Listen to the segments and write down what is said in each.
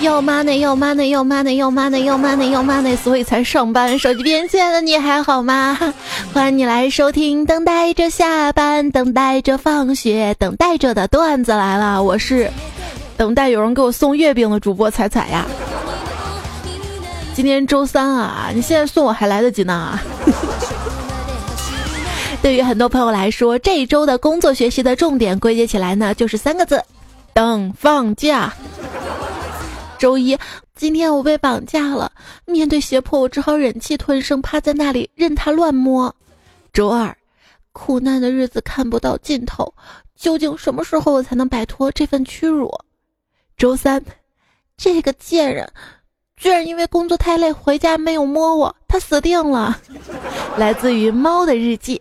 要 money 要 money 要 money 要 money 要 money 要 money，所以才上班。手机边亲爱的你还好吗？欢迎你来收听，等待着下班，等待着放学，等待着的段子来了。我是等待有人给我送月饼的主播彩彩呀。今天周三啊，你现在送我还来得及呢。对于很多朋友来说，这一周的工作学习的重点归结起来呢，就是三个字：等放假。周一，今天我被绑架了，面对胁迫，我只好忍气吞声，趴在那里任他乱摸。周二，苦难的日子看不到尽头，究竟什么时候我才能摆脱这份屈辱？周三，这个贱人，居然因为工作太累回家没有摸我，他死定了。来自于猫的日记。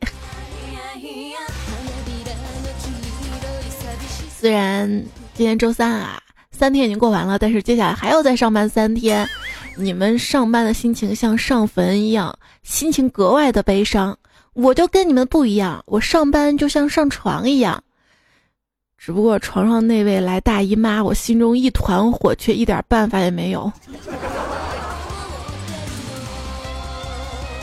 虽然今天周三啊。三天已经过完了，但是接下来还要再上班三天。你们上班的心情像上坟一样，心情格外的悲伤。我就跟你们不一样，我上班就像上床一样。只不过床上那位来大姨妈，我心中一团火，却一点办法也没有。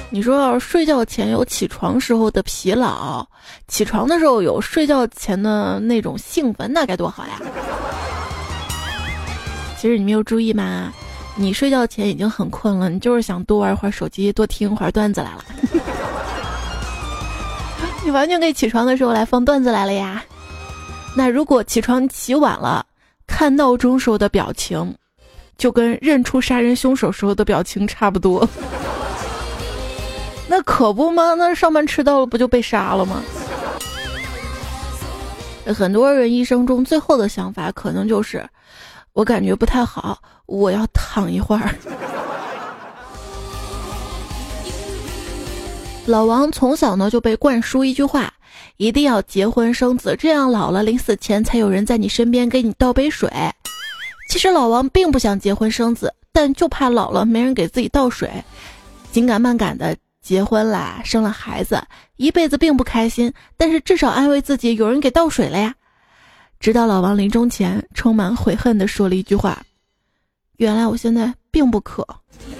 你说要是睡觉前有起床时候的疲劳，起床的时候有睡觉前的那种兴奋，那该多好呀！其实你没有注意吗？你睡觉前已经很困了，你就是想多玩会儿手机，多听会儿段子来了。你完全可以起床的时候来放段子来了呀。那如果起床起晚了，看闹钟时候的表情，就跟认出杀人凶手时候的表情差不多。那可不吗？那上班迟到了不就被杀了吗？很多人一生中最后的想法可能就是。我感觉不太好，我要躺一会儿。老王从小呢就被灌输一句话：一定要结婚生子，这样老了临死前才有人在你身边给你倒杯水。其实老王并不想结婚生子，但就怕老了没人给自己倒水，紧赶慢赶的结婚啦，生了孩子，一辈子并不开心，但是至少安慰自己有人给倒水了呀。直到老王临终前充满悔恨地说了一句话：“原来我现在并不渴。”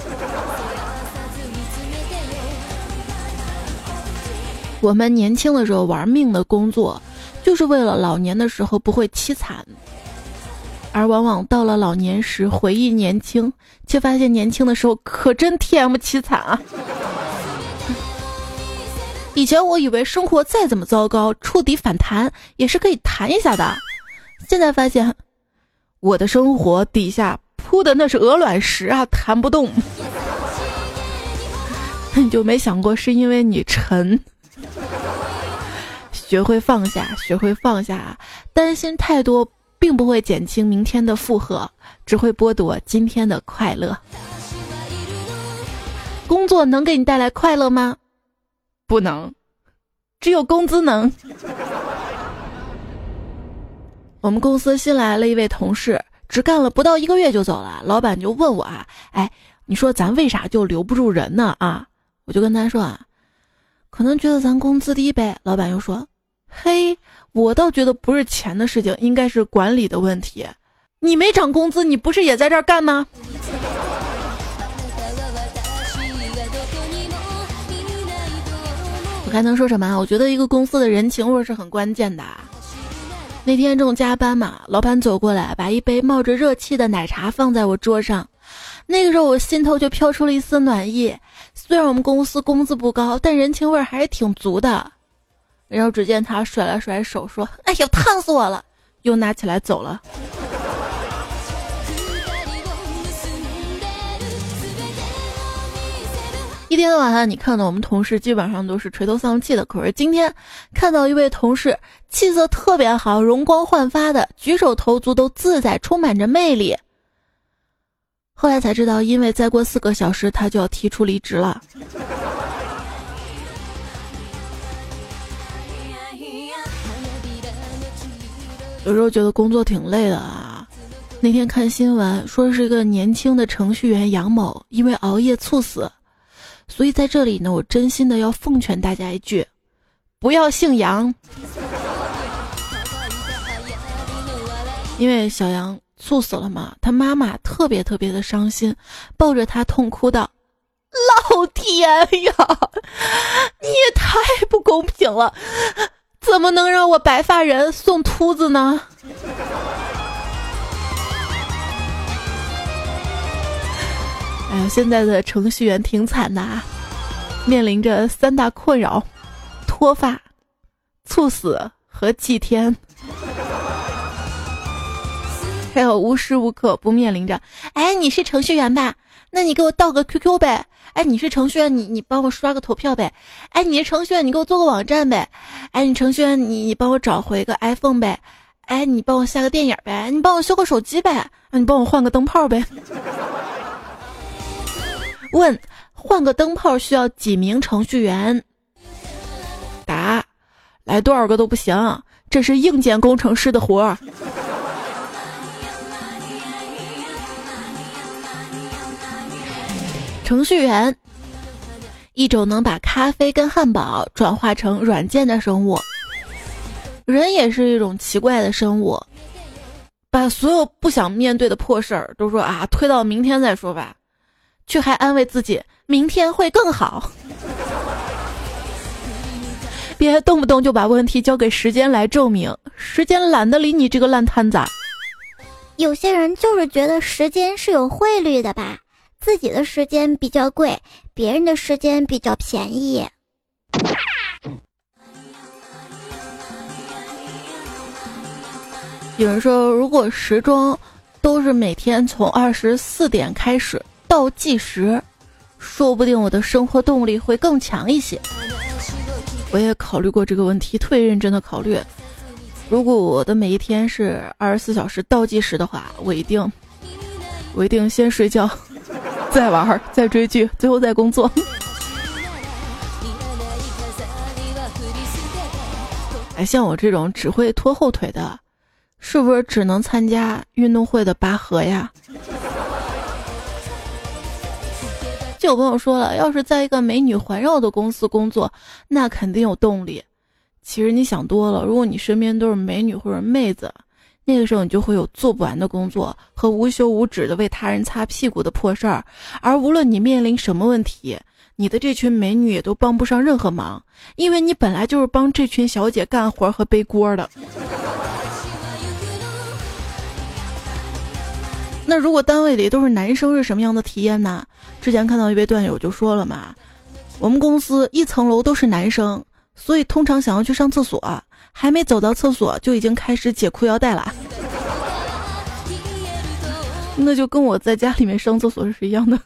我们年轻的时候玩命的工作，就是为了老年的时候不会凄惨，而往往到了老年时回忆年轻，却发现年轻的时候可真 TM 凄惨啊！以前我以为生活再怎么糟糕，触底反弹也是可以弹一下的。现在发现，我的生活底下铺的那是鹅卵石啊，弹不动。你 就没想过是因为你沉？学会放下，学会放下，担心太多并不会减轻明天的负荷，只会剥夺今天的快乐。工作能给你带来快乐吗？不能，只有工资能。我们公司新来了一位同事，只干了不到一个月就走了。老板就问我啊，哎，你说咱为啥就留不住人呢？啊，我就跟他说啊，可能觉得咱工资低呗。老板又说，嘿，我倒觉得不是钱的事情，应该是管理的问题。你没涨工资，你不是也在这儿干吗？我还能说什么啊？我觉得一个公司的人情味是很关键的。那天正加班嘛，老板走过来，把一杯冒着热气的奶茶放在我桌上。那个时候我心头就飘出了一丝暖意。虽然我们公司工资不高，但人情味还是挺足的。然后只见他甩了甩手，说：“哎呀，烫死我了！”又拿起来走了。一天到晚上，你看到我们同事基本上都是垂头丧气的。可是今天看到一位同事气色特别好，容光焕发的，举手投足都自在，充满着魅力。后来才知道，因为再过四个小时他就要提出离职了。有时候觉得工作挺累的啊。那天看新闻说是一个年轻的程序员杨某因为熬夜猝死。所以在这里呢，我真心的要奉劝大家一句：不要姓杨，因为小杨猝死了嘛，他妈妈特别特别的伤心，抱着他痛哭道：“老天呀，你也太不公平了，怎么能让我白发人送秃子呢？”哎，现在的程序员挺惨的啊，面临着三大困扰：脱发、猝死和祭天。还有无时无刻不面临着，哎，你是程序员吧？那你给我盗个 QQ 呗？哎，你是程序员，你你帮我刷个投票呗？哎，你是程序员，你给我做个网站呗？哎，你程序员，你你帮我找回个 iPhone 呗？哎，你帮我下个电影呗？你帮我修个手机呗？你帮我换个灯泡呗？问：换个灯泡需要几名程序员？答：来多少个都不行，这是硬件工程师的活儿。程序员，一种能把咖啡跟汉堡转化成软件的生物。人也是一种奇怪的生物，把所有不想面对的破事儿都说啊，推到明天再说吧，却还安慰自己明天会更好。别动不动就把问题交给时间来证明，时间懒得理你这个烂摊子。有些人就是觉得时间是有汇率的吧。自己的时间比较贵，别人的时间比较便宜。有人说，如果时钟都是每天从二十四点开始倒计时，说不定我的生活动力会更强一些。我也考虑过这个问题，特别认真的考虑。如果我的每一天是二十四小时倒计时的话，我一定，我一定先睡觉。再玩，再追剧，最后再工作。哎，像我这种只会拖后腿的，是不是只能参加运动会的拔河呀？有朋友说了，要是在一个美女环绕的公司工作，那肯定有动力。其实你想多了，如果你身边都是美女或者妹子。那个时候你就会有做不完的工作和无休无止的为他人擦屁股的破事儿，而无论你面临什么问题，你的这群美女也都帮不上任何忙，因为你本来就是帮这群小姐干活和背锅的。那如果单位里都是男生是什么样的体验呢？之前看到一位段友就说了嘛，我们公司一层楼都是男生，所以通常想要去上厕所。还没走到厕所，就已经开始解裤腰带了。那就跟我在家里面上厕所是一样的。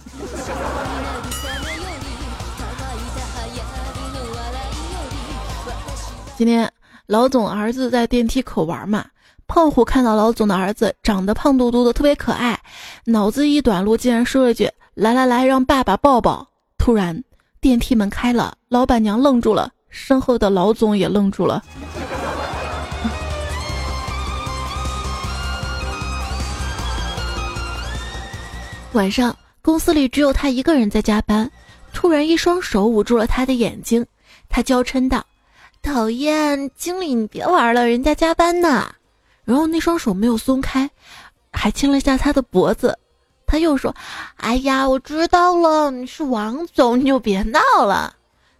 今天老总儿子在电梯口玩嘛，胖虎看到老总的儿子长得胖嘟嘟的，特别可爱，脑子一短路，竟然说了句：“来来来，让爸爸抱抱。”突然电梯门开了，老板娘愣住了，身后的老总也愣住了。晚上，公司里只有他一个人在加班。突然，一双手捂住了他的眼睛，他娇嗔道：“讨厌，经理，你别玩了，人家加班呢。”然后那双手没有松开，还亲了一下他的脖子。他又说：“哎呀，我知道了，你是王总，你就别闹了。”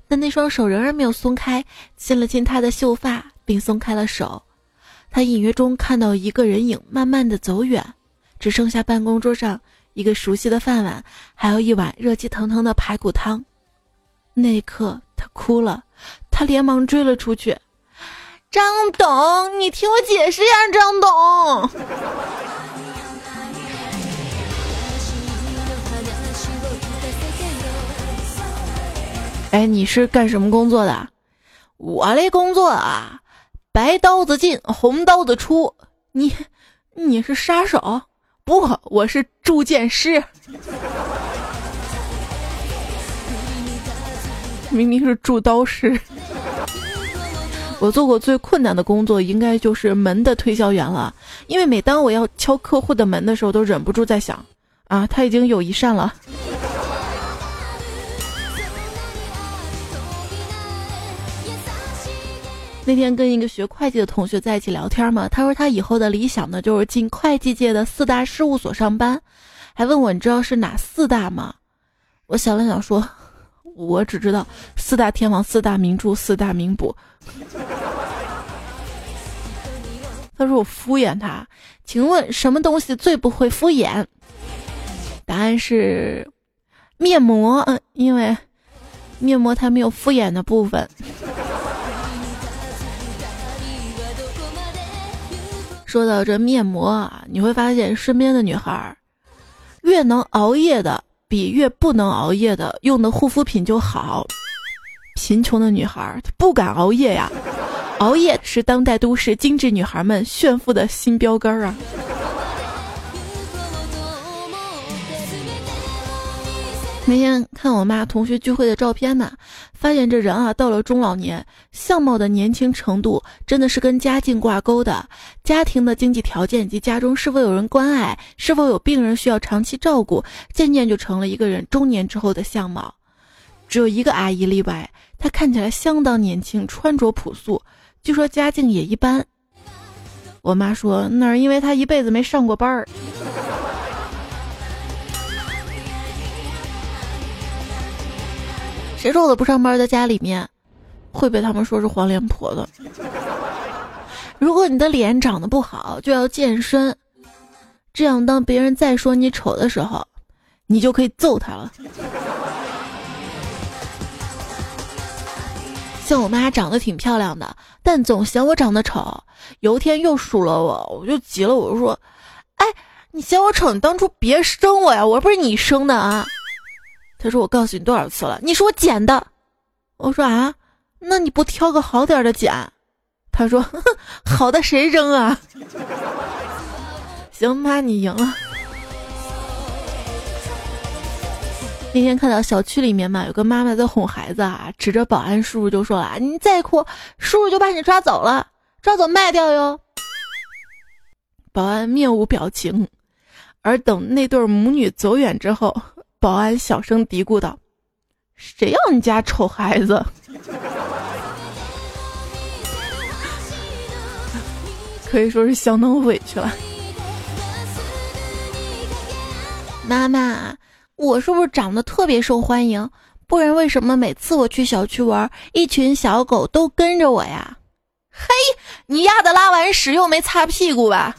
但那双手仍然没有松开，亲了亲他的秀发，并松开了手。他隐约中看到一个人影慢慢的走远，只剩下办公桌上。一个熟悉的饭碗，还有一碗热气腾腾的排骨汤。那一刻，他哭了，他连忙追了出去。张董，你听我解释呀，张董。哎，你是干什么工作的？我的工作啊，白刀子进，红刀子出。你，你是杀手？不，我是铸剑师。明明是铸刀师。我做过最困难的工作，应该就是门的推销员了。因为每当我要敲客户的门的时候，都忍不住在想：啊，他已经有一扇了。那天跟一个学会计的同学在一起聊天嘛，他说他以后的理想呢就是进会计界的四大事务所上班，还问我你知道是哪四大吗？我想了想说，我只知道四大天王、四大名著、四大名捕。他说我敷衍他，请问什么东西最不会敷衍？答案是面膜，嗯，因为面膜它没有敷衍的部分。说到这面膜啊，你会发现身边的女孩儿，越能熬夜的比越不能熬夜的用的护肤品就好。贫穷的女孩儿她不敢熬夜呀，熬夜是当代都市精致女孩们炫富的新标杆儿啊。那天看我妈同学聚会的照片呢，发现这人啊到了中老年，相貌的年轻程度真的是跟家境挂钩的。家庭的经济条件以及家中是否有人关爱，是否有病人需要长期照顾，渐渐就成了一个人中年之后的相貌。只有一个阿姨例外，她看起来相当年轻，穿着朴素，据说家境也一般。我妈说那是因为她一辈子没上过班儿。谁说我不上班在家里面，会被他们说是黄脸婆的。如果你的脸长得不好，就要健身，这样当别人再说你丑的时候，你就可以揍他了。像我妈长得挺漂亮的，但总嫌我长得丑。有一天又数落我，我就急了，我就说：“哎，你嫌我丑，你当初别生我呀，我又不是你生的啊。”他说：“我告诉你多少次了，你是我捡的。”我说：“啊，那你不挑个好点的捡？”他说：“ 好的谁扔啊？” 行，妈你赢了。那天看到小区里面嘛，有个妈妈在哄孩子啊，指着保安叔叔就说了：“你再哭，叔叔就把你抓走了，抓走卖掉哟。”保安面无表情，而等那对母女走远之后。保安小声嘀咕道：“谁要你家丑孩子？”可以说是相当委屈了。妈妈，我是不是长得特别受欢迎？不然为什么每次我去小区玩，一群小狗都跟着我呀？嘿，你丫的拉完屎又没擦屁股吧？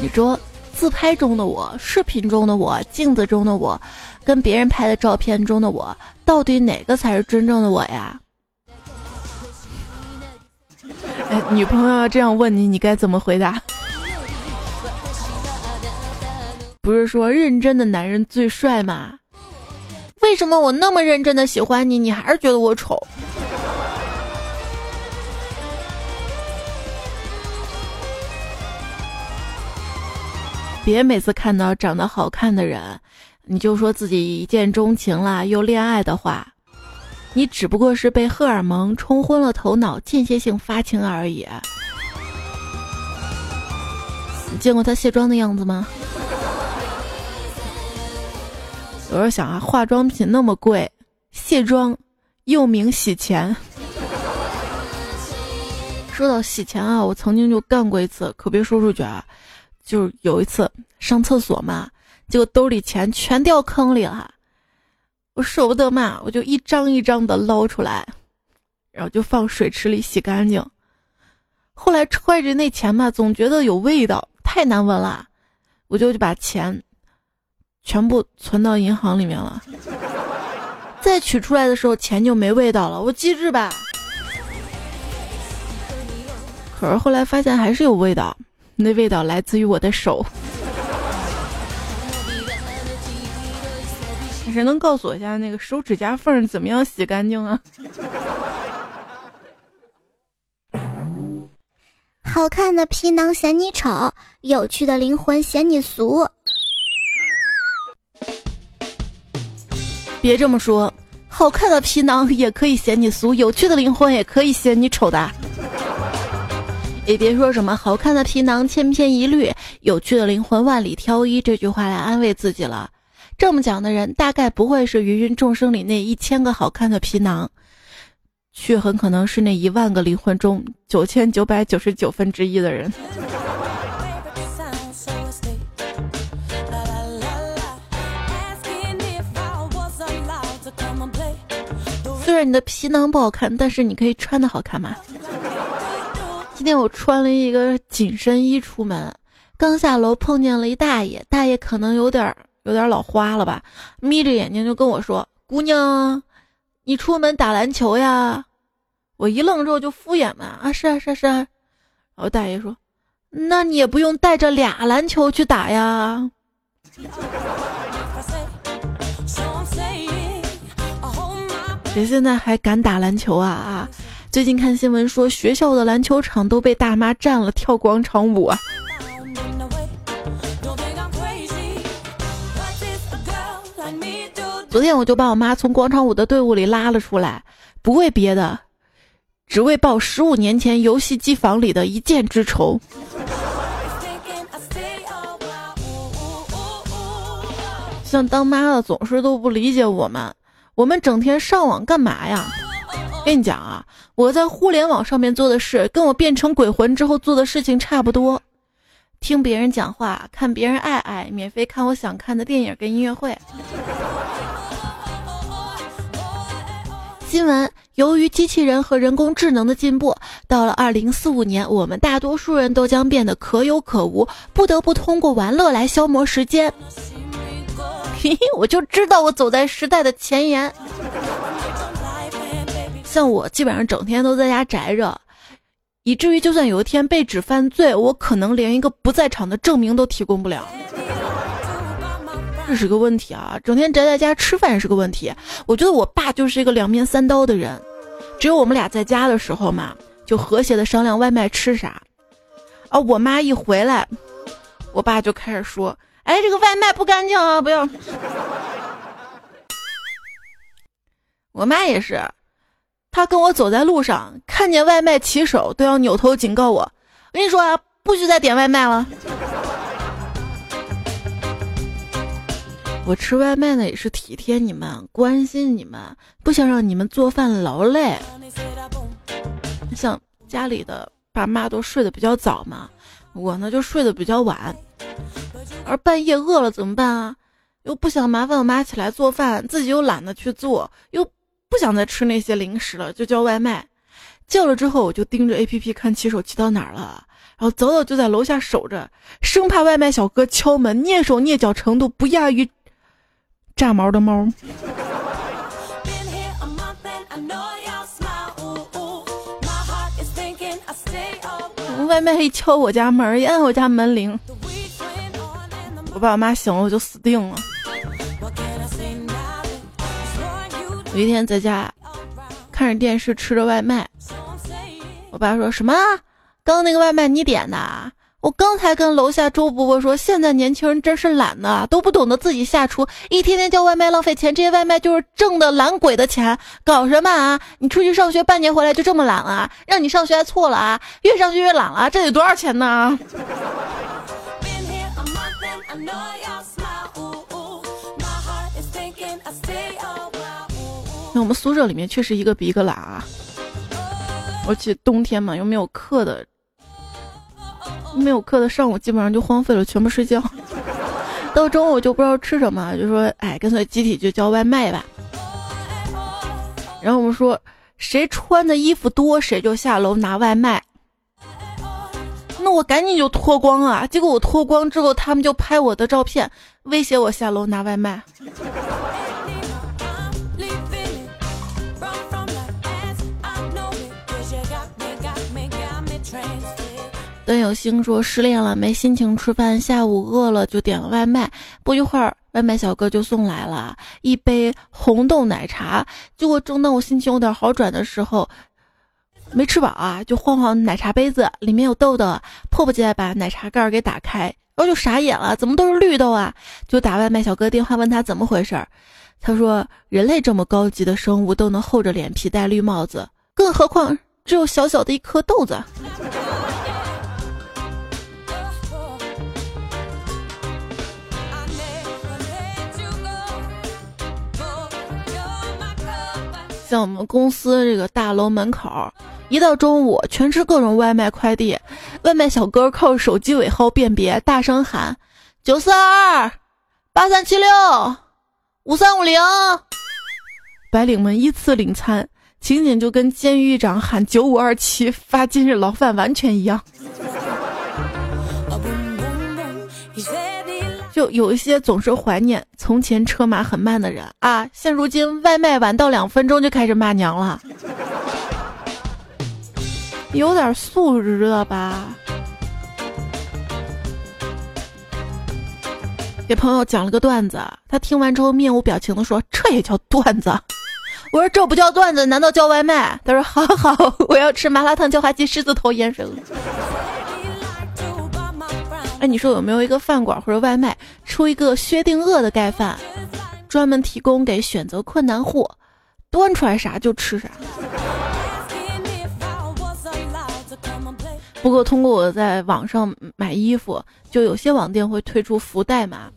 你说，自拍中的我、视频中的我、镜子中的我，跟别人拍的照片中的我，到底哪个才是真正的我呀？哎，女朋友要这样问你，你该怎么回答？不是说认真的男人最帅吗？为什么我那么认真的喜欢你，你还是觉得我丑？别每次看到长得好看的人，你就说自己一见钟情啦，又恋爱的话，你只不过是被荷尔蒙冲昏了头脑，间歇性发情而已。你见过他卸妆的样子吗？有时候想啊，化妆品那么贵，卸妆又名洗钱。说到洗钱啊，我曾经就干过一次，可别说出去啊。就有一次上厕所嘛，结果兜里钱全掉坑里了，我舍不得嘛，我就一张一张的捞出来，然后就放水池里洗干净。后来揣着那钱吧，总觉得有味道，太难闻了，我就把钱全部存到银行里面了。再取出来的时候，钱就没味道了，我机智吧？可是后来发现还是有味道。那味道来自于我的手，谁能告诉我一下那个手指甲缝怎么样洗干净啊？好看的皮囊嫌你丑，有趣的灵魂嫌你俗。别这么说，好看的皮囊也可以嫌你俗，有趣的灵魂也可以嫌你丑的。也别说什么好看的皮囊千篇一律，有趣的灵魂万里挑一这句话来安慰自己了。这么讲的人，大概不会是芸芸众生里那一千个好看的皮囊，却很可能是那一万个灵魂中九千九百九十九分之一的人。虽然你的皮囊不好看，但是你可以穿的好看吗？今天我穿了一个紧身衣出门，刚下楼碰见了一大爷，大爷可能有点儿有点老花了吧，眯着眼睛就跟我说：“姑娘，你出门打篮球呀？”我一愣之后就敷衍嘛：“啊，是啊，是啊，是啊。”然后大爷说：“那你也不用带着俩篮球去打呀。”谁现在还敢打篮球啊啊！最近看新闻说，学校的篮球场都被大妈占了，跳广场舞啊！昨天我就把我妈从广场舞的队伍里拉了出来，不为别的，只为报十五年前游戏机房里的一箭之仇。像当妈的总是都不理解我们，我们整天上网干嘛呀？跟你讲啊，我在互联网上面做的事，跟我变成鬼魂之后做的事情差不多。听别人讲话，看别人爱爱，免费看我想看的电影跟音乐会。新闻：由于机器人和人工智能的进步，到了二零四五年，我们大多数人都将变得可有可无，不得不通过玩乐来消磨时间。嘿嘿，我就知道我走在时代的前沿。像我基本上整天都在家宅着，以至于就算有一天被指犯罪，我可能连一个不在场的证明都提供不了。这是个问题啊！整天宅在家吃饭也是个问题。我觉得我爸就是一个两面三刀的人，只有我们俩在家的时候嘛，就和谐的商量外卖吃啥。啊，我妈一回来，我爸就开始说：“哎，这个外卖不干净啊，不要。”我妈也是。她跟我走在路上，看见外卖骑手都要扭头警告我。我跟你说啊，不许再点外卖了。我吃外卖呢，也是体贴你们，关心你们，不想让你们做饭劳累。像家里的爸妈都睡得比较早嘛，我呢就睡得比较晚。而半夜饿了怎么办啊？又不想麻烦我妈起来做饭，自己又懒得去做，又。不想再吃那些零食了，就叫外卖。叫了之后，我就盯着 A P P 看骑手骑到哪儿了，然后早早就在楼下守着，生怕外卖小哥敲门，蹑手蹑脚程度不亚于炸毛的猫。外卖一敲我家门，一按我家门铃，我爸我妈醒了，我就死定了。有一天在家看着电视吃着外卖，我爸说什么？刚那个外卖你点的？我刚才跟楼下周伯伯说，现在年轻人真是懒呐，都不懂得自己下厨，一天天叫外卖浪费钱，这些外卖就是挣的懒鬼的钱，搞什么啊？你出去上学半年回来就这么懒了？让你上学还错了啊？越上学越懒了，这得多少钱呢？那我们宿舍里面确实一个比一个懒啊，而且冬天嘛又没有课的，没有课的上午基本上就荒废了，全部睡觉。到中午就不知道吃什么，就说哎，干脆集体就叫外卖吧。然后我们说谁穿的衣服多，谁就下楼拿外卖。那我赶紧就脱光啊！结果我脱光之后，他们就拍我的照片，威胁我下楼拿外卖。段有星说失恋了，没心情吃饭，下午饿了就点了外卖。不一会儿，外卖小哥就送来了一杯红豆奶茶。结果正当我心情有点好转的时候，没吃饱啊，就晃晃奶茶杯子，里面有豆豆，迫不及待把奶茶盖儿给打开，然后就傻眼了，怎么都是绿豆啊？就打外卖小哥电话问他怎么回事儿，他说人类这么高级的生物都能厚着脸皮戴绿帽子，更何况只有小小的一颗豆子。像我们公司这个大楼门口，一到中午全是各种外卖快递，外卖小哥靠手机尾号辨别，大声喊九四二二八三七六五三五零，白领们依次领餐，情景就跟监狱长喊九五二七发今日牢饭完全一样。就有一些总是怀念从前车马很慢的人啊，现如今外卖晚到两分钟就开始骂娘了，有点素质了吧？给朋友讲了个段子，他听完之后面无表情的说：“这也叫段子？”我说：“这不叫段子，难道叫外卖？”他说：“好好，我要吃麻辣烫、叫花鸡、狮子头、盐水鹅。”哎，你说有没有一个饭馆或者外卖出一个薛定谔的盖饭，专门提供给选择困难户，端出来啥就吃啥？不过通过我在网上买衣服，就有些网店会推出福袋嘛，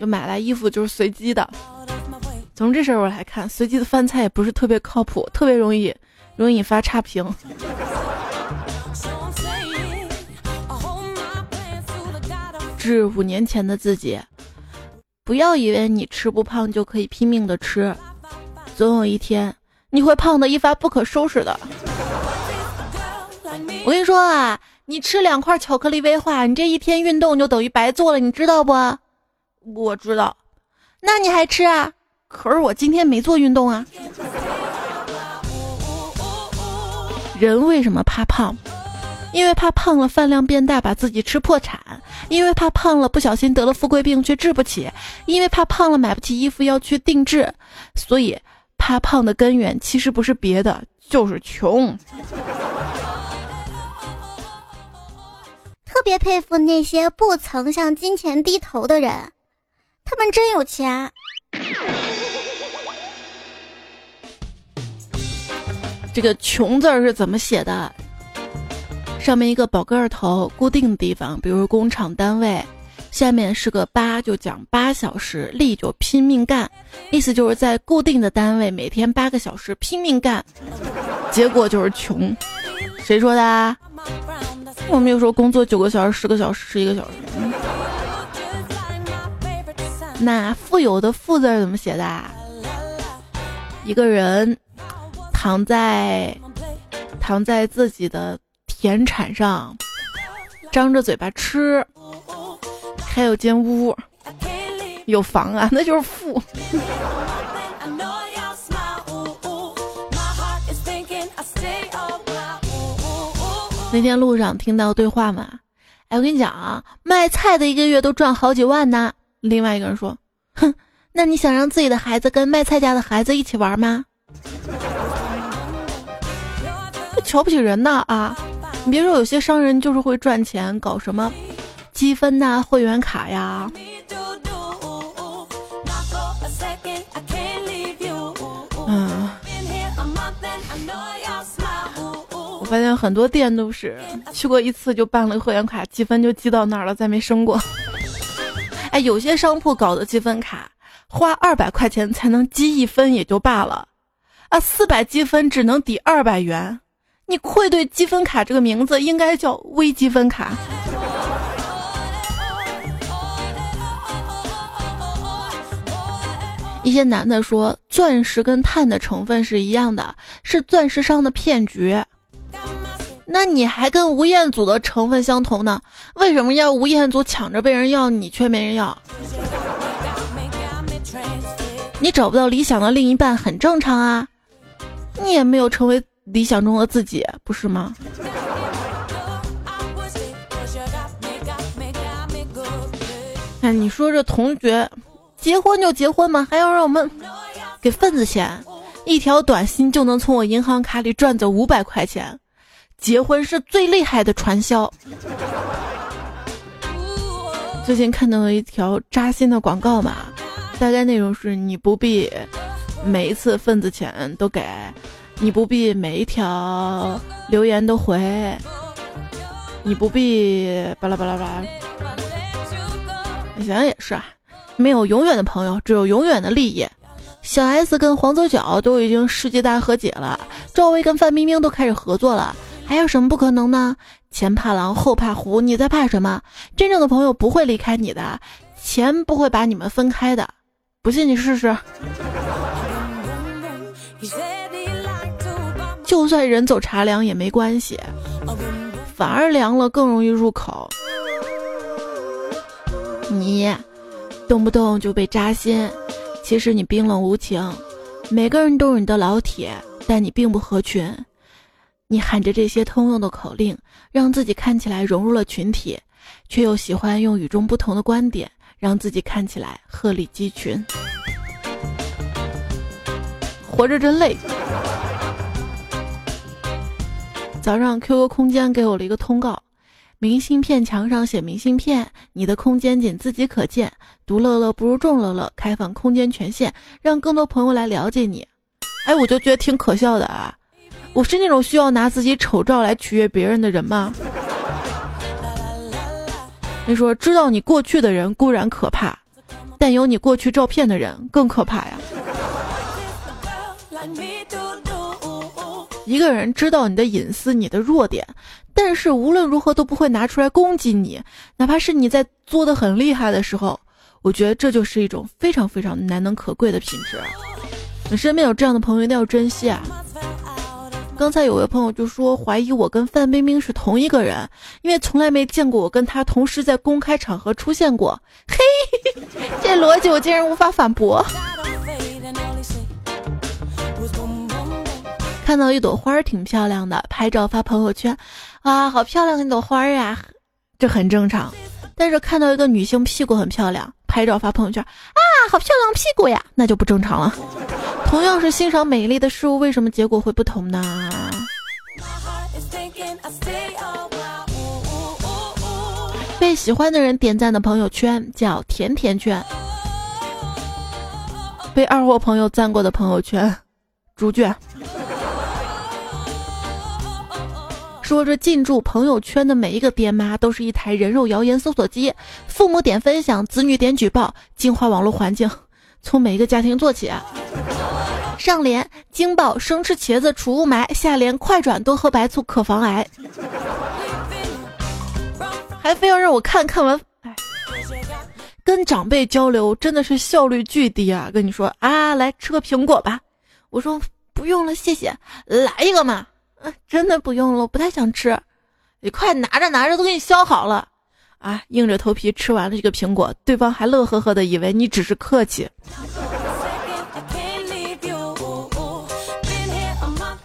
就买来衣服就是随机的。从这事儿我来看，随机的饭菜也不是特别靠谱，特别容易容易引发差评。是五年前的自己，不要以为你吃不胖就可以拼命的吃，总有一天你会胖的一发不可收拾的。我跟你说啊，你吃两块巧克力威化，你这一天运动就等于白做了，你知道不？我知道。那你还吃啊？可是我今天没做运动啊。人为什么怕胖？因为怕胖了饭量变大，把自己吃破产；因为怕胖了不小心得了富贵病却治不起；因为怕胖了买不起衣服要去定制。所以，怕胖的根源其实不是别的，就是穷。特别佩服那些不曾向金钱低头的人，他们真有钱。这个“穷”字是怎么写的？上面一个宝盖头，固定的地方，比如工厂单位；下面是个八，就讲八小时；力就拼命干，意思就是在固定的单位每天八个小时拼命干，结果就是穷。谁说的？我们有时候工作九个小时、十个小时、十一个小时。那富有的“富”字怎么写的？一个人躺在躺在自己的。田产上，张着嘴巴吃，还有间屋，有房啊，那就是富。那天路上听到对话嘛，哎，我跟你讲啊，卖菜的一个月都赚好几万呢。另外一个人说，哼，那你想让自己的孩子跟卖菜家的孩子一起玩吗？瞧不起人呢啊！你别说，有些商人就是会赚钱，搞什么积分呐、会员卡呀。嗯，我发现很多店都是去过一次就办了会员卡，积分就积到那儿了，再没升过。哎，有些商铺搞的积分卡，花二百块钱才能积一分也就罢了，啊，四百积分只能抵二百元。你愧对积分卡这个名字，应该叫微积分卡。一些男的说，钻石跟碳的成分是一样的，是钻石商的骗局。那你还跟吴彦祖的成分相同呢？为什么要吴彦祖抢着被人要，你却没人要？你找不到理想的另一半很正常啊，你也没有成为。理想中的自己，不是吗？哎，你说这同学结婚就结婚嘛，还要让我们给份子钱？一条短信就能从我银行卡里赚走五百块钱，结婚是最厉害的传销。最近看到了一条扎心的广告嘛，大概内容是你不必每一次份子钱都给。你不必每一条留言都回，你不必巴拉巴拉巴拉。想想也是啊，没有永远的朋友，只有永远的利益。小 S 跟黄泽角都已经世界大和解了，赵薇跟范冰冰都开始合作了，还有什么不可能呢？前怕狼后怕虎，你在怕什么？真正的朋友不会离开你的，钱不会把你们分开的，不信你试试。就算人走茶凉也没关系，反而凉了更容易入口。你动不动就被扎心，其实你冰冷无情。每个人都是你的老铁，但你并不合群。你喊着这些通用的口令，让自己看起来融入了群体，却又喜欢用与众不同的观点，让自己看起来鹤立鸡群。活着真累。早上 QQ 空间给我了一个通告，明信片墙上写明信片，你的空间仅自己可见。独乐乐不如众乐乐，开放空间权限，让更多朋友来了解你。哎，我就觉得挺可笑的啊！我是那种需要拿自己丑照来取悦别人的人吗？你说，知道你过去的人固然可怕，但有你过去照片的人更可怕呀。一个人知道你的隐私、你的弱点，但是无论如何都不会拿出来攻击你，哪怕是你在作的很厉害的时候，我觉得这就是一种非常非常难能可贵的品质。你身边有这样的朋友，一定要珍惜啊！刚才有位朋友就说怀疑我跟范冰冰是同一个人，因为从来没见过我跟她同时在公开场合出现过。嘿，这逻辑我竟然无法反驳。看到一朵花儿挺漂亮的，拍照发朋友圈，哇，好漂亮的一朵花儿呀，这很正常。但是看到一个女性屁股很漂亮，拍照发朋友圈，啊，好漂亮屁股呀，那就不正常了。同样是欣赏美丽的事物，为什么结果会不同呢？被喜欢的人点赞的朋友圈叫甜甜圈，被二货朋友赞过的朋友圈，猪圈。说着进驻朋友圈的每一个爹妈都是一台人肉谣言搜索机，父母点分享，子女点举报，净化网络环境，从每一个家庭做起。上联惊爆生吃茄子除雾霾，下联快转多喝白醋可防癌。还非要让我看看完，跟长辈交流真的是效率巨低啊！跟你说啊，来吃个苹果吧，我说不用了，谢谢，来一个嘛。真的不用了，我不太想吃。你快拿着拿着，都给你削好了啊！硬着头皮吃完了这个苹果，对方还乐呵呵的，以为你只是客气。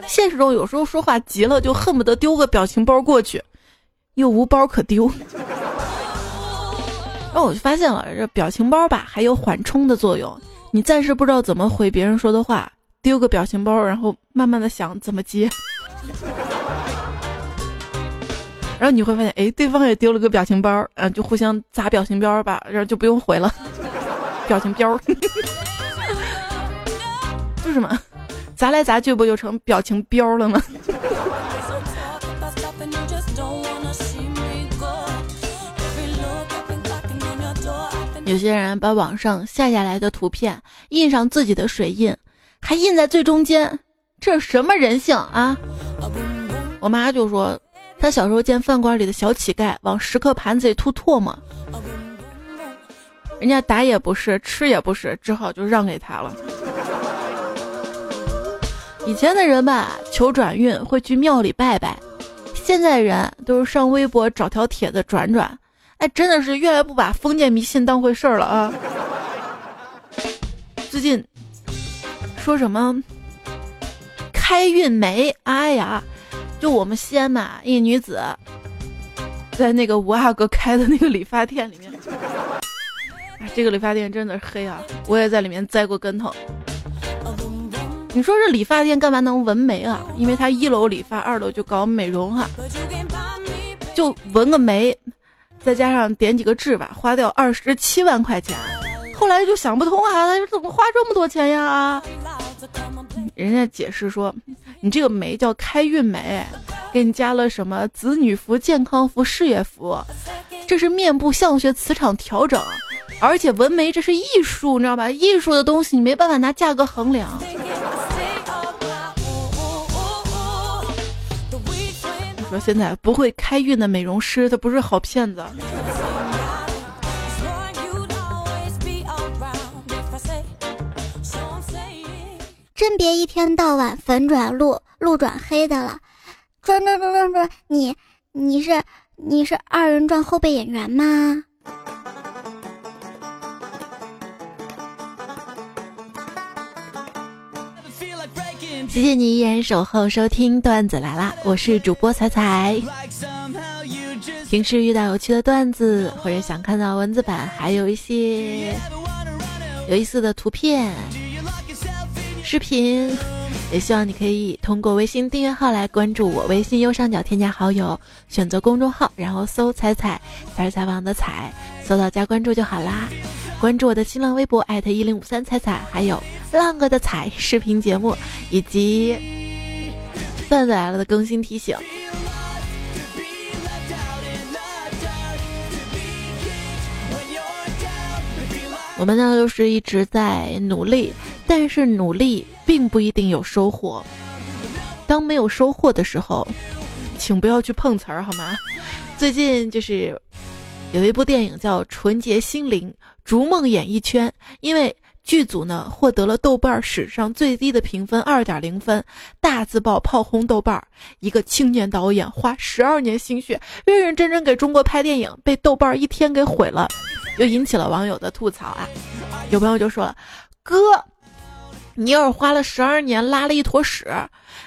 现实中有时候说话急了，就恨不得丢个表情包过去，又无包可丢。然后我就发现了，这表情包吧，还有缓冲的作用。你暂时不知道怎么回别人说的话，丢个表情包，然后慢慢的想怎么接。然后你会发现，哎，对方也丢了个表情包，嗯，就互相砸表情包吧，然后就不用回了。表情包，就是嘛，砸来砸去不就成表情标了吗？有些人把网上下下来的图片印上自己的水印，还印在最中间，这是什么人性啊？我妈就说，她小时候见饭馆里的小乞丐往食客盘子里吐唾沫，人家打也不是，吃也不是，只好就让给他了。以前的人吧，求转运会去庙里拜拜，现在人都是上微博找条帖子转转，哎，真的是越来不把封建迷信当回事儿了啊！最近说什么开运梅，哎呀！就我们西安嘛，一女子在那个五阿哥开的那个理发店里面，哎，这个理发店真的是黑啊！我也在里面栽过跟头。你说这理发店干嘛能纹眉啊？因为他一楼理发，二楼就搞美容哈，就纹个眉，再加上点几个痣吧，花掉二十七万块钱。后来就想不通啊，他怎么花这么多钱呀？人家解释说。你这个眉叫开运眉，给你加了什么子女福、健康福、事业福，这是面部相学磁场调整，而且纹眉这是艺术，你知道吧？艺术的东西你没办法拿价格衡量。说现在不会开运的美容师，他不是好骗子。真别一天到晚粉转路，路转黑的了。转转转转转，你你是你是二人转后备演员吗？谢谢你依然守候收听段子来啦，我是主播彩彩。平时遇到有趣的段子或者想看到文字版，还有一些有意思的图片、视频，也希望你可以通过微信订阅号来关注我。微信右上角添加好友，选择公众号，然后搜“彩彩”，才是采访的彩，搜到加关注就好啦。关注我的新浪微博艾特一零五三彩彩，还有浪哥的彩视频节目，以及段子来了的更新提醒。我们呢就是一直在努力，但是努力并不一定有收获。当没有收获的时候，请不要去碰瓷儿好吗？最近就是有一部电影叫《纯洁心灵》。逐梦演艺圈，因为剧组呢获得了豆瓣史上最低的评分二点零分，大字报炮轰豆瓣。一个青年导演花十二年心血，认认真真给中国拍电影，被豆瓣一天给毁了，又引起了网友的吐槽啊！有朋友就说了：“哥，你要是花了十二年拉了一坨屎，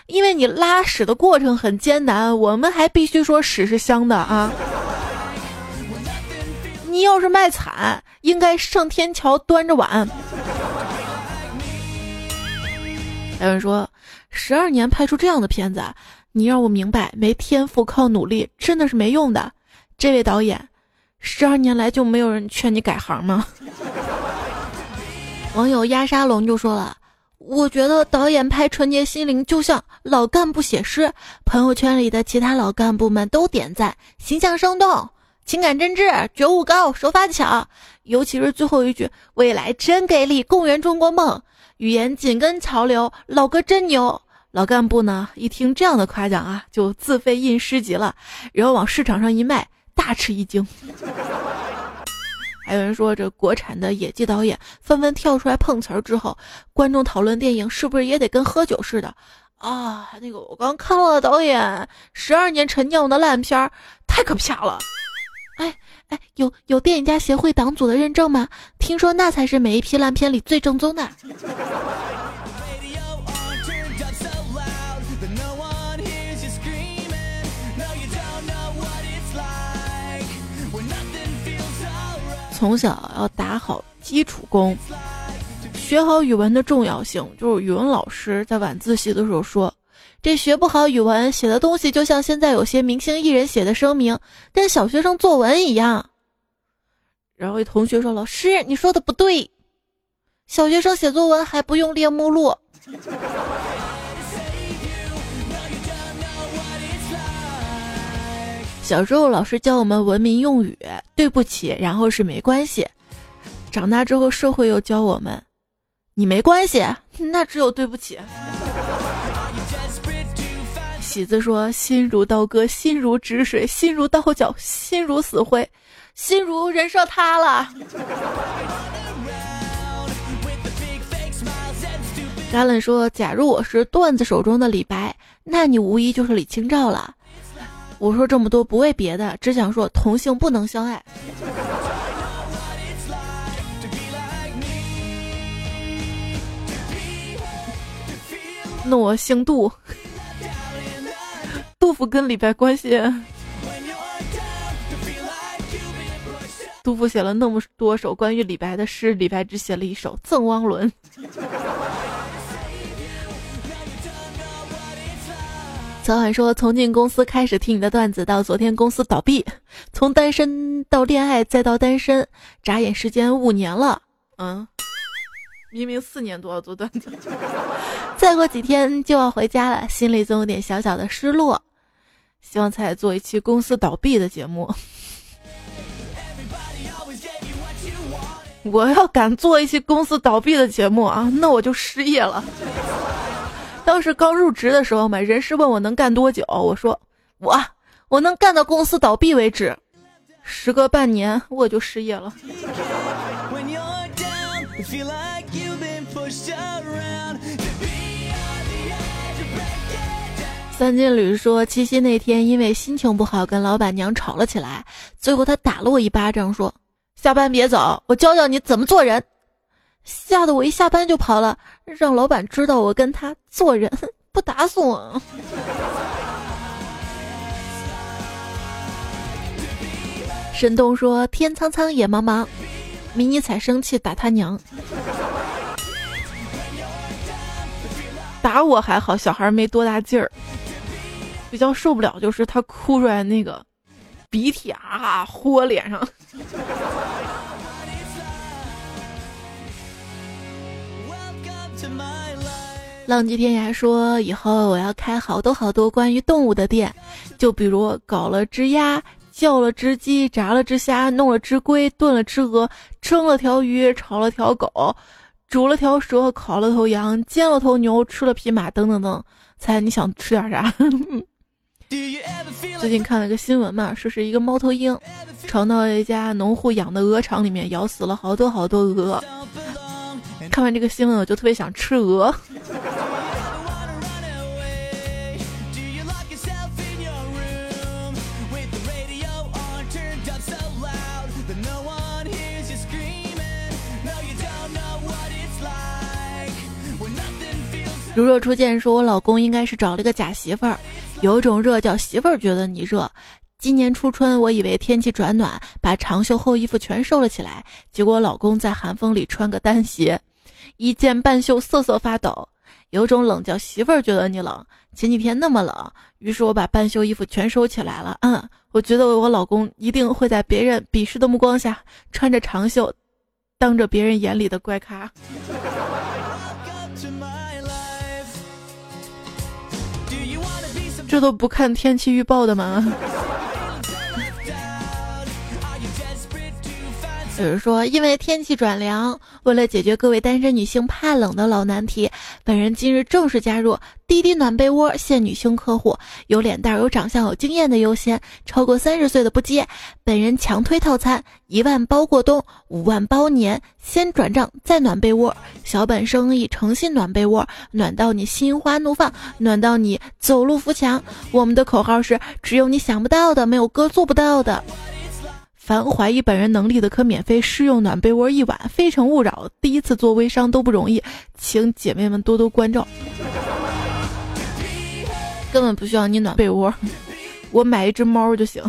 因为你拉屎的过程很艰难，我们还必须说屎是香的啊。”你要是卖惨，应该上天桥端着碗。有人说，十二年拍出这样的片子，你让我明白，没天赋靠努力真的是没用的。这位导演，十二年来就没有人劝你改行吗？网友压沙龙就说了，我觉得导演拍《纯洁心灵》就像老干部写诗，朋友圈里的其他老干部们都点赞，形象生动。情感真挚，觉悟高，手法巧，尤其是最后一句“未来真给力，共圆中国梦”，语言紧跟潮流，老哥真牛。老干部呢，一听这样的夸奖啊，就自费印诗集了，然后往市场上一卖，大吃一惊。还有人说，这国产的野鸡导演纷纷跳出来碰瓷儿之后，观众讨论电影是不是也得跟喝酒似的啊？那个我刚看了导演十二年陈酿的烂片儿，太可怕了。哎哎，有有电影家协会党组的认证吗？听说那才是每一批烂片里最正宗的。从小要打好基础功，学好语文的重要性。就是语文老师在晚自习的时候说。这学不好语文，写的东西就像现在有些明星艺人写的声明，跟小学生作文一样。然后一同学说：“老师，你说的不对，小学生写作文还不用列目录。”小时候老师教我们文明用语，对不起，然后是没关系。长大之后社会又教我们，你没关系，那只有对不起。喜子说：“心如刀割，心如止水，心如刀绞，心如死灰，心如人设塌了。”橄榄说：“假如我是段子手中的李白，那你无疑就是李清照了。”我说这么多不为别的，只想说同性不能相爱。那我姓杜。杜甫跟李白关系？杜甫写了那么多首关于李白的诗，李白只写了一首《赠汪伦》。早晚说，从进公司开始听你的段子，到昨天公司倒闭，从单身到恋爱再到单身，眨眼时间五年了。嗯，明明四年多要做段子，再过几天就要回家了，心里总有点小小的失落。希望才做一期公司倒闭的节目。我要敢做一期公司倒闭的节目啊，那我就失业了。当时刚入职的时候嘛，人事问我能干多久，我说我我能干到公司倒闭为止。时隔半年，我就失业了。三金旅说，七夕那天因为心情不好跟老板娘吵了起来，最后他打了我一巴掌，说：“下班别走，我教教你怎么做人。”吓得我一下班就跑了，让老板知道我跟他做人，不打死我。神东说：“天苍苍，野茫茫，迷你彩生气打他娘。”打我还好，小孩没多大劲儿。比较受不了就是他哭出来那个鼻涕啊，呼我脸上。浪迹天涯说：“以后我要开好多好多关于动物的店，就比如搞了只鸭，叫了只鸡，炸了只虾，弄了只龟，炖了只鹅，蒸了条鱼，炒了条狗。”煮了条蛇，烤了头羊，煎了头牛，吃了匹马，等等等。猜你想吃点啥？最近看了个新闻嘛，说是一个猫头鹰闯到一家农户养的鹅场里面，咬死了好多好多鹅。看完这个新闻，我就特别想吃鹅。如若初见说，我老公应该是找了个假媳妇儿，有一种热叫媳妇儿觉得你热。今年初春，我以为天气转暖，把长袖厚衣服全收了起来，结果老公在寒风里穿个单鞋，一件半袖瑟瑟发抖。有种冷叫媳妇儿觉得你冷，前几天那么冷，于是我把半袖衣服全收起来了。嗯，我觉得我老公一定会在别人鄙视的目光下穿着长袖，当着别人眼里的怪咖。这都不看天气预报的吗？有人说，因为天气转凉，为了解决各位单身女性怕冷的老难题，本人今日正式加入滴滴暖被窝，现女性客户有脸蛋、有长相、有经验的优先，超过三十岁的不接。本人强推套餐：一万包过冬，五万包年，先转账再暖被窝。小本生意，诚信暖被窝，暖到你心花怒放，暖到你走路扶墙。我们的口号是：只有你想不到的，没有哥做不到的。凡怀疑本人能力的，可免费试用暖被窝一晚。非诚勿扰，第一次做微商都不容易，请姐妹们多多关照。根本不需要你暖被窝，我买一只猫就行。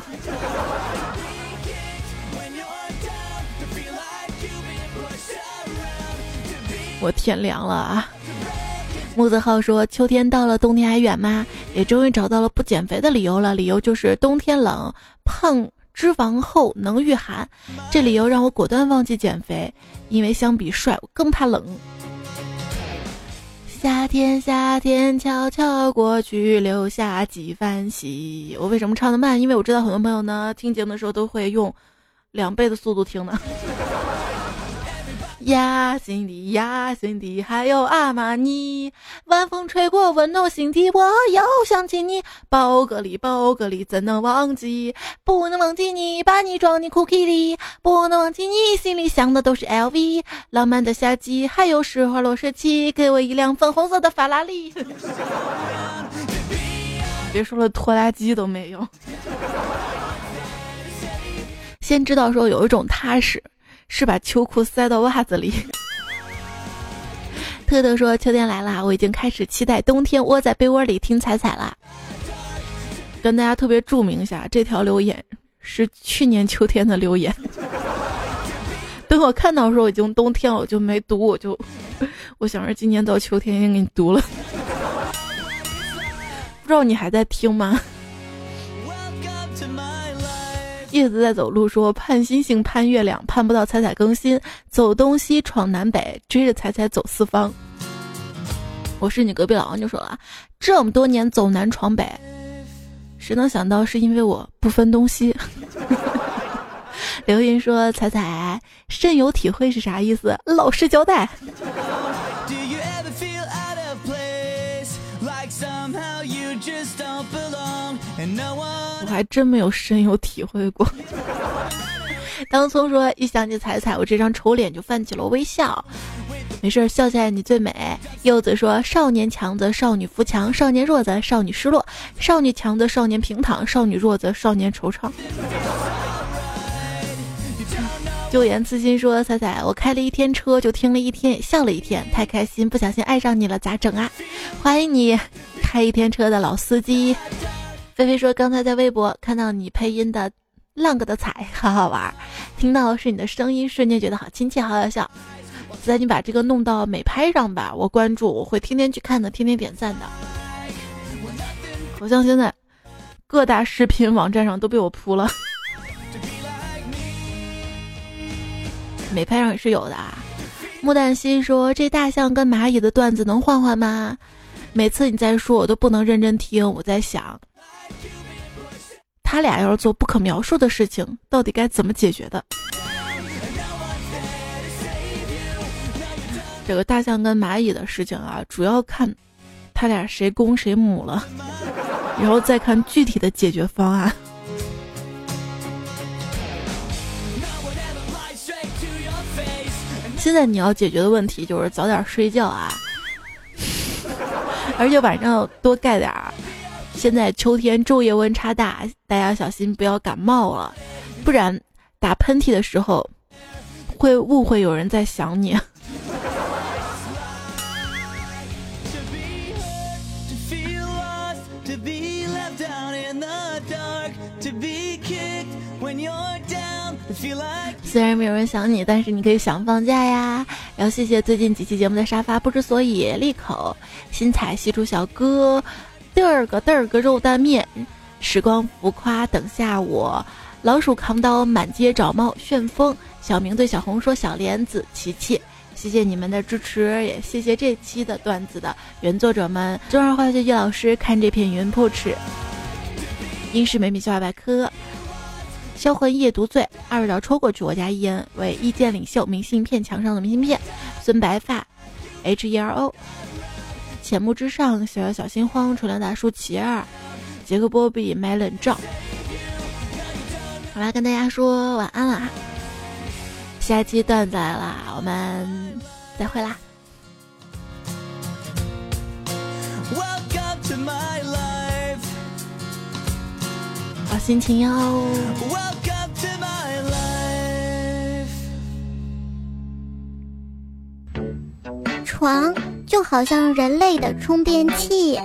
我天凉了啊！木子浩说：“秋天到了，冬天还远吗？也终于找到了不减肥的理由了，理由就是冬天冷，胖。”脂肪厚能御寒，这理由让我果断忘记减肥，因为相比帅，我更怕冷。夏天，夏天悄悄过去，留下几番喜。我为什么唱的慢？因为我知道很多朋友呢，听节目的时候都会用两倍的速度听呢。呀，心底呀，心底还有阿玛尼。晚风吹过，温暖心底，我又想起你。宝格丽，宝格丽，怎能忘记？不能忘记你，把你装进 cookie 里。不能忘记你，心里想的都是 LV。浪漫的夏季，还有施华洛世奇，给我一辆粉红色的法拉利。别说了，拖拉机都没有。先知道说有一种踏实。是把秋裤塞到袜子里。特特说：“秋天来了，我已经开始期待冬天窝在被窝里听彩彩了。”跟大家特别注明一下，这条留言是去年秋天的留言。等我看到时候已经冬天了，我就没读，我就我想着今年到秋天先给你读了。不知道你还在听吗？叶子在走路，说盼星星盼月亮，盼不到彩彩更新。走东西闯南北，追着彩彩走四方。我是你隔壁老王就说了，这么多年走南闯北，谁能想到是因为我不分东西？刘云说：“彩彩深有体会是啥意思？老实交代。”我还真没有深有体会过。当葱说一想起彩彩，我这张丑脸就泛起了微笑。没事，笑起来你最美。柚子说：少年强则少女扶墙，少年弱则少女失落，少女强则少年平躺，少女弱则少年惆怅。旧言慈心说：彩彩，我开了一天车，就听了一天，笑了一天，太开心，不小心爱上你了，咋整啊？欢迎你，开一天车的老司机。菲菲说：刚才在微博看到你配音的。浪个的彩，好好玩。听到是你的声音，瞬间觉得好亲切，好好笑。在你把这个弄到美拍上吧，我关注，我会天天去看的，天天点赞的。好像现在各大视频网站上都被我铺了。美拍上也是有的啊。木旦心说：“这大象跟蚂蚁的段子能换换吗？”每次你在说，我都不能认真听。我在想。他俩要是做不可描述的事情，到底该怎么解决的？这个大象跟蚂蚁的事情啊，主要看他俩谁公谁母了，然后再看具体的解决方案。现在你要解决的问题就是早点睡觉啊，而且晚上多盖点儿。现在秋天昼夜温差大，大家小心不要感冒了，不然打喷嚏的时候会误会有人在想你。虽然没有人想你，但是你可以想放假呀。然后谢谢最近几期节目的沙发不知所以利口新彩西楚小哥。嘚儿个嘚儿个肉蛋面，时光浮夸等下我，老鼠扛刀满街找猫，旋风小明对小红说小莲子琪琪，谢谢你们的支持，也谢谢这期的段子的原作者们。中二化学季老师看这片云破齿，英式美米笑话百科，销魂夜独醉，二道抽过去，我家伊恩为意见领袖，明信片墙上的明信片，孙白发，H E R O。浅木之上，小小小心慌，纯良大叔齐二，杰克波比买冷照。好啦，跟大家说晚安啦，下期段子来啦，我们再会啦，好心情哟。床就好像人类的充电器。